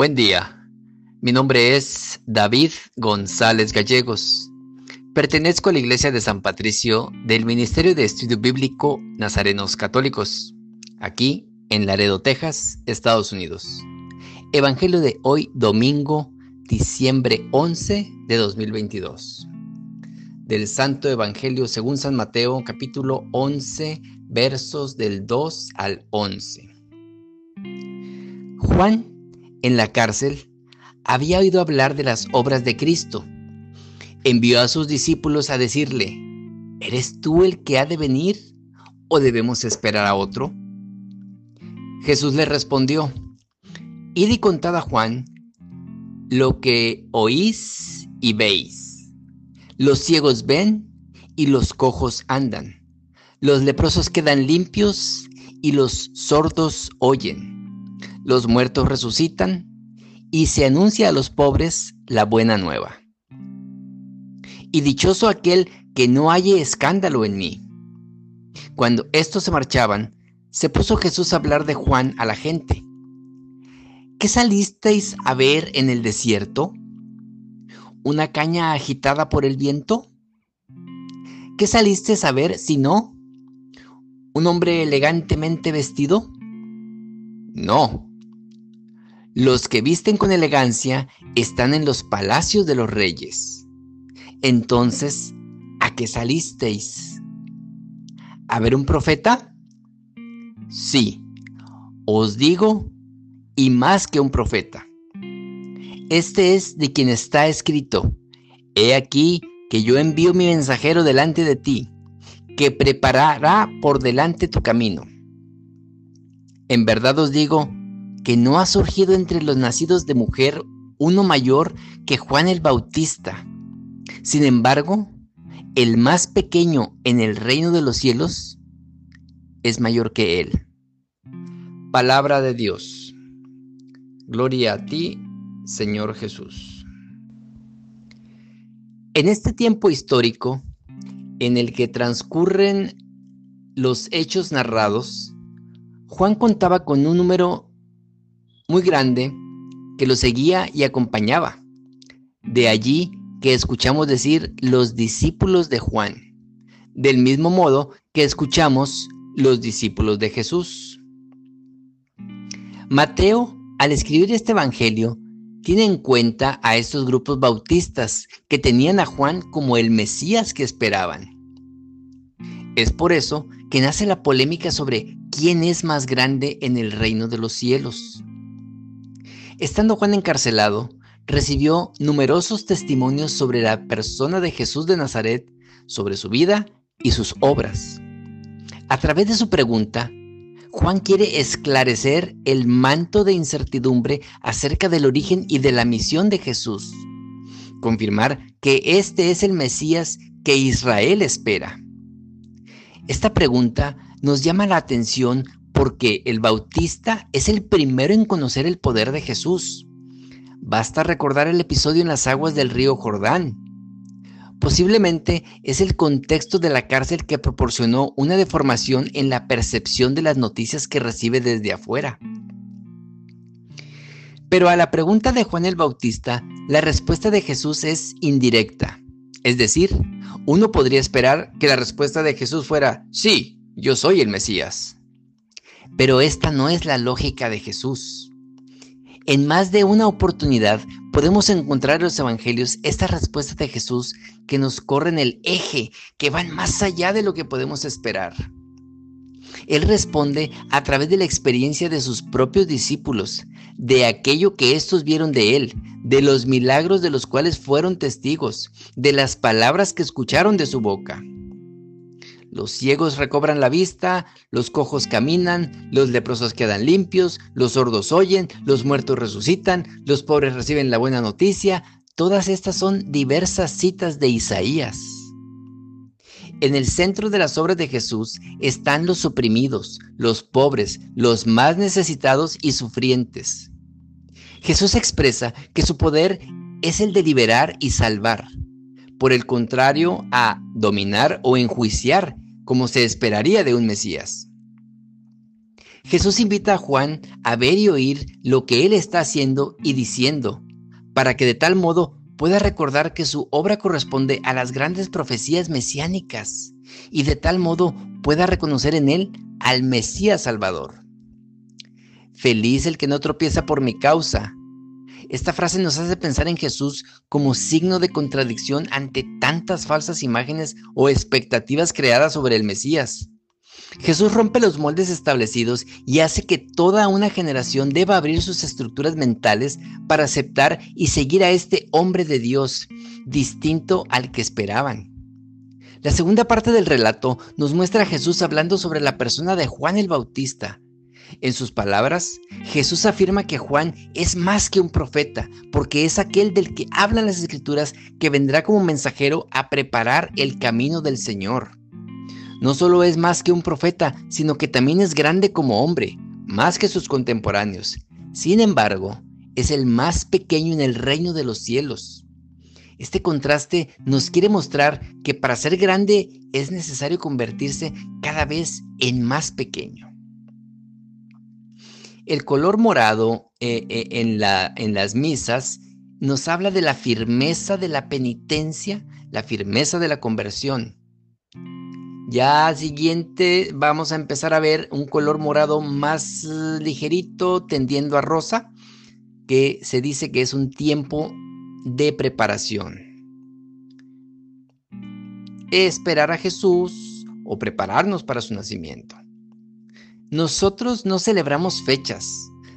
Buen día. Mi nombre es David González Gallegos. Pertenezco a la Iglesia de San Patricio del Ministerio de Estudio Bíblico Nazarenos Católicos, aquí en Laredo, Texas, Estados Unidos. Evangelio de hoy, domingo, diciembre 11 de 2022. Del Santo Evangelio según San Mateo, capítulo 11, versos del 2 al 11. Juan en la cárcel, había oído hablar de las obras de Cristo. Envió a sus discípulos a decirle, ¿eres tú el que ha de venir o debemos esperar a otro? Jesús le respondió, Id y contad a Juan lo que oís y veis. Los ciegos ven y los cojos andan. Los leprosos quedan limpios y los sordos oyen los muertos resucitan y se anuncia a los pobres la buena nueva. Y dichoso aquel que no halle escándalo en mí. Cuando estos se marchaban, se puso Jesús a hablar de Juan a la gente. ¿Qué salisteis a ver en el desierto? ¿Una caña agitada por el viento? ¿Qué salisteis a ver si no? ¿Un hombre elegantemente vestido? No, los que visten con elegancia están en los palacios de los reyes. Entonces, ¿a qué salisteis? ¿A ver un profeta? Sí, os digo, y más que un profeta. Este es de quien está escrito, He aquí que yo envío mi mensajero delante de ti, que preparará por delante tu camino. En verdad os digo, que no ha surgido entre los nacidos de mujer uno mayor que Juan el Bautista. Sin embargo, el más pequeño en el reino de los cielos es mayor que él. Palabra de Dios. Gloria a ti, Señor Jesús. En este tiempo histórico en el que transcurren los hechos narrados, Juan contaba con un número muy grande que lo seguía y acompañaba. De allí que escuchamos decir los discípulos de Juan, del mismo modo que escuchamos los discípulos de Jesús. Mateo, al escribir este Evangelio, tiene en cuenta a estos grupos bautistas que tenían a Juan como el Mesías que esperaban. Es por eso que nace la polémica sobre quién es más grande en el reino de los cielos. Estando Juan encarcelado, recibió numerosos testimonios sobre la persona de Jesús de Nazaret, sobre su vida y sus obras. A través de su pregunta, Juan quiere esclarecer el manto de incertidumbre acerca del origen y de la misión de Jesús, confirmar que este es el Mesías que Israel espera. Esta pregunta nos llama la atención porque el bautista es el primero en conocer el poder de Jesús. Basta recordar el episodio en las aguas del río Jordán. Posiblemente es el contexto de la cárcel que proporcionó una deformación en la percepción de las noticias que recibe desde afuera. Pero a la pregunta de Juan el Bautista, la respuesta de Jesús es indirecta. Es decir, uno podría esperar que la respuesta de Jesús fuera, sí, yo soy el Mesías. Pero esta no es la lógica de Jesús. En más de una oportunidad podemos encontrar en los evangelios esta respuesta de Jesús que nos corre en el eje, que van más allá de lo que podemos esperar. Él responde a través de la experiencia de sus propios discípulos, de aquello que éstos vieron de Él, de los milagros de los cuales fueron testigos, de las palabras que escucharon de su boca. Los ciegos recobran la vista, los cojos caminan, los leprosos quedan limpios, los sordos oyen, los muertos resucitan, los pobres reciben la buena noticia. Todas estas son diversas citas de Isaías. En el centro de las obras de Jesús están los oprimidos, los pobres, los más necesitados y sufrientes. Jesús expresa que su poder es el de liberar y salvar, por el contrario a dominar o enjuiciar como se esperaría de un Mesías. Jesús invita a Juan a ver y oír lo que él está haciendo y diciendo, para que de tal modo pueda recordar que su obra corresponde a las grandes profecías mesiánicas y de tal modo pueda reconocer en él al Mesías Salvador. Feliz el que no tropieza por mi causa. Esta frase nos hace pensar en Jesús como signo de contradicción ante tantas falsas imágenes o expectativas creadas sobre el Mesías. Jesús rompe los moldes establecidos y hace que toda una generación deba abrir sus estructuras mentales para aceptar y seguir a este hombre de Dios, distinto al que esperaban. La segunda parte del relato nos muestra a Jesús hablando sobre la persona de Juan el Bautista. En sus palabras, Jesús afirma que Juan es más que un profeta, porque es aquel del que hablan las escrituras que vendrá como mensajero a preparar el camino del Señor. No solo es más que un profeta, sino que también es grande como hombre, más que sus contemporáneos. Sin embargo, es el más pequeño en el reino de los cielos. Este contraste nos quiere mostrar que para ser grande es necesario convertirse cada vez en más pequeño. El color morado eh, eh, en, en las misas nos habla de la firmeza de la penitencia, la firmeza de la conversión. Ya siguiente vamos a empezar a ver un color morado más ligerito tendiendo a rosa, que se dice que es un tiempo de preparación. Esperar a Jesús o prepararnos para su nacimiento. Nosotros no celebramos fechas,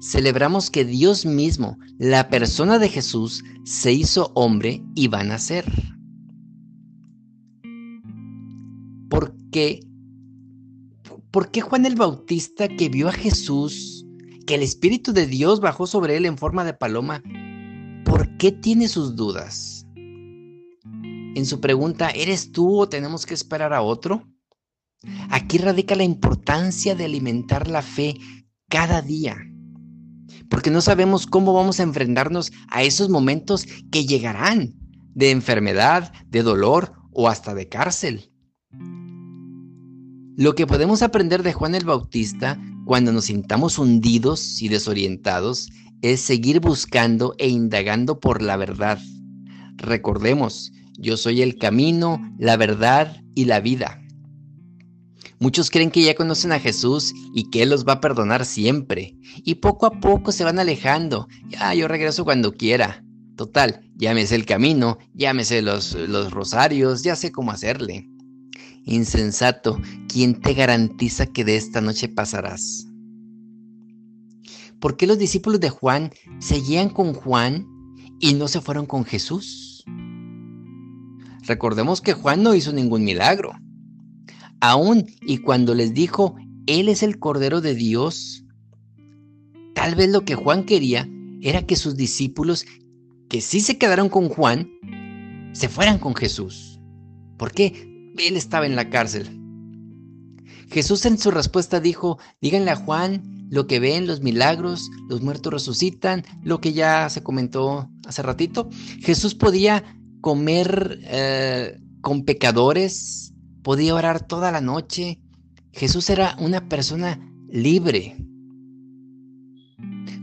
celebramos que Dios mismo, la persona de Jesús, se hizo hombre y va a nacer. ¿por qué Juan el Bautista que vio a Jesús, que el Espíritu de Dios bajó sobre él en forma de paloma, ¿por qué tiene sus dudas? En su pregunta, ¿eres tú o tenemos que esperar a otro? Aquí radica la importancia de alimentar la fe cada día, porque no sabemos cómo vamos a enfrentarnos a esos momentos que llegarán de enfermedad, de dolor o hasta de cárcel. Lo que podemos aprender de Juan el Bautista cuando nos sintamos hundidos y desorientados es seguir buscando e indagando por la verdad. Recordemos, yo soy el camino, la verdad y la vida. Muchos creen que ya conocen a Jesús y que Él los va a perdonar siempre. Y poco a poco se van alejando. Ya, yo regreso cuando quiera. Total, llámese el camino, llámese los, los rosarios, ya sé cómo hacerle. Insensato, ¿quién te garantiza que de esta noche pasarás? ¿Por qué los discípulos de Juan seguían con Juan y no se fueron con Jesús? Recordemos que Juan no hizo ningún milagro. Aún y cuando les dijo, Él es el Cordero de Dios, tal vez lo que Juan quería era que sus discípulos, que sí se quedaron con Juan, se fueran con Jesús. ¿Por qué? él estaba en la cárcel. Jesús en su respuesta dijo, díganle a Juan lo que ven, los milagros, los muertos resucitan, lo que ya se comentó hace ratito. Jesús podía comer eh, con pecadores, podía orar toda la noche. Jesús era una persona libre.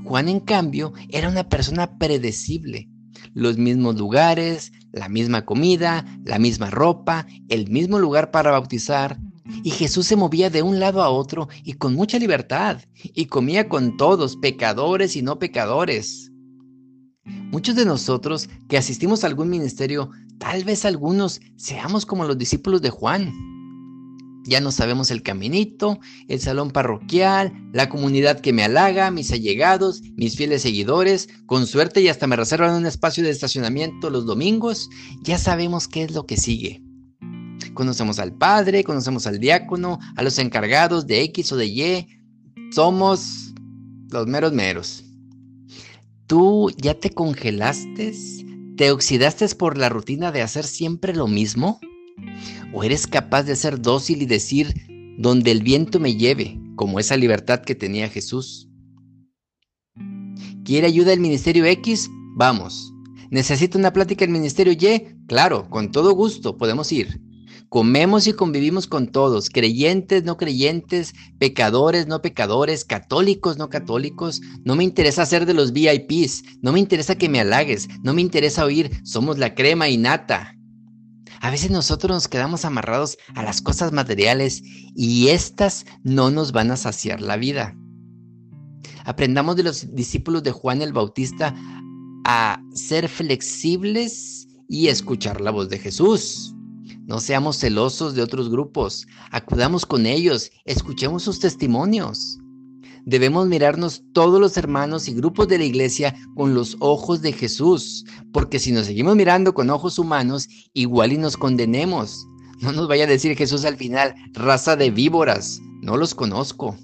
Juan, en cambio, era una persona predecible los mismos lugares, la misma comida, la misma ropa, el mismo lugar para bautizar. Y Jesús se movía de un lado a otro y con mucha libertad, y comía con todos, pecadores y no pecadores. Muchos de nosotros que asistimos a algún ministerio, tal vez algunos seamos como los discípulos de Juan ya no sabemos el caminito, el salón parroquial, la comunidad que me halaga, mis allegados, mis fieles seguidores. Con suerte y hasta me reservan un espacio de estacionamiento los domingos. Ya sabemos qué es lo que sigue. Conocemos al padre, conocemos al diácono, a los encargados de X o de Y. Somos los meros meros. ¿Tú ya te congelaste? ¿Te oxidaste por la rutina de hacer siempre lo mismo? ¿O eres capaz de ser dócil y decir, donde el viento me lleve, como esa libertad que tenía Jesús? ¿Quiere ayuda el Ministerio X? Vamos. ¿Necesita una plática el Ministerio Y? Claro, con todo gusto, podemos ir. Comemos y convivimos con todos, creyentes, no creyentes, pecadores, no pecadores, católicos, no católicos. No me interesa ser de los VIPs, no me interesa que me halagues, no me interesa oír, somos la crema y nata. A veces nosotros nos quedamos amarrados a las cosas materiales y estas no nos van a saciar la vida. Aprendamos de los discípulos de Juan el Bautista a ser flexibles y escuchar la voz de Jesús. No seamos celosos de otros grupos, acudamos con ellos, escuchemos sus testimonios. Debemos mirarnos todos los hermanos y grupos de la iglesia con los ojos de Jesús, porque si nos seguimos mirando con ojos humanos, igual y nos condenemos. No nos vaya a decir Jesús al final, raza de víboras, no los conozco.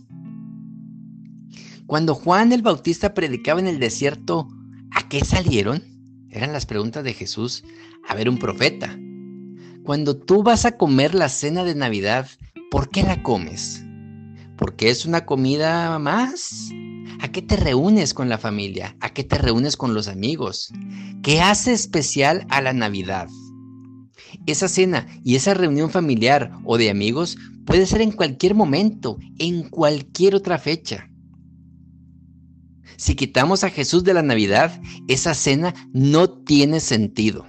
Cuando Juan el Bautista predicaba en el desierto, ¿a qué salieron? Eran las preguntas de Jesús a ver un profeta. Cuando tú vas a comer la cena de Navidad, ¿por qué la comes? ¿Porque es una comida más? ¿A qué te reúnes con la familia? ¿A qué te reúnes con los amigos? ¿Qué hace especial a la Navidad? Esa cena y esa reunión familiar o de amigos puede ser en cualquier momento, en cualquier otra fecha. Si quitamos a Jesús de la Navidad, esa cena no tiene sentido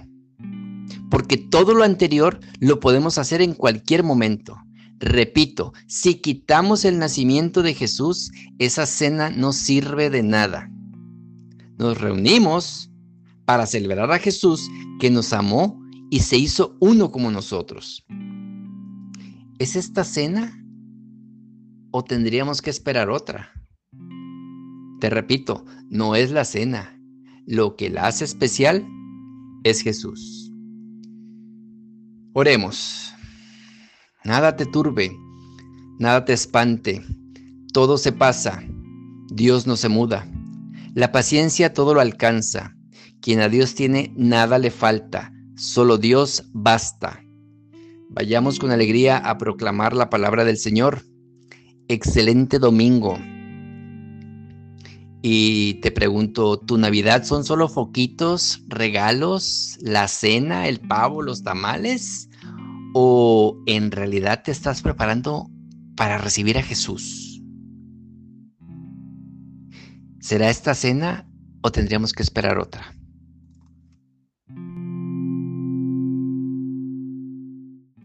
porque todo lo anterior lo podemos hacer en cualquier momento. Repito, si quitamos el nacimiento de Jesús, esa cena no sirve de nada. Nos reunimos para celebrar a Jesús que nos amó y se hizo uno como nosotros. ¿Es esta cena o tendríamos que esperar otra? Te repito, no es la cena. Lo que la hace especial es Jesús. Oremos. Nada te turbe, nada te espante, todo se pasa, Dios no se muda. La paciencia todo lo alcanza. Quien a Dios tiene, nada le falta, solo Dios basta. Vayamos con alegría a proclamar la palabra del Señor. Excelente domingo. Y te pregunto, ¿tu Navidad son solo foquitos, regalos, la cena, el pavo, los tamales? ¿O en realidad te estás preparando para recibir a Jesús? ¿Será esta cena o tendríamos que esperar otra?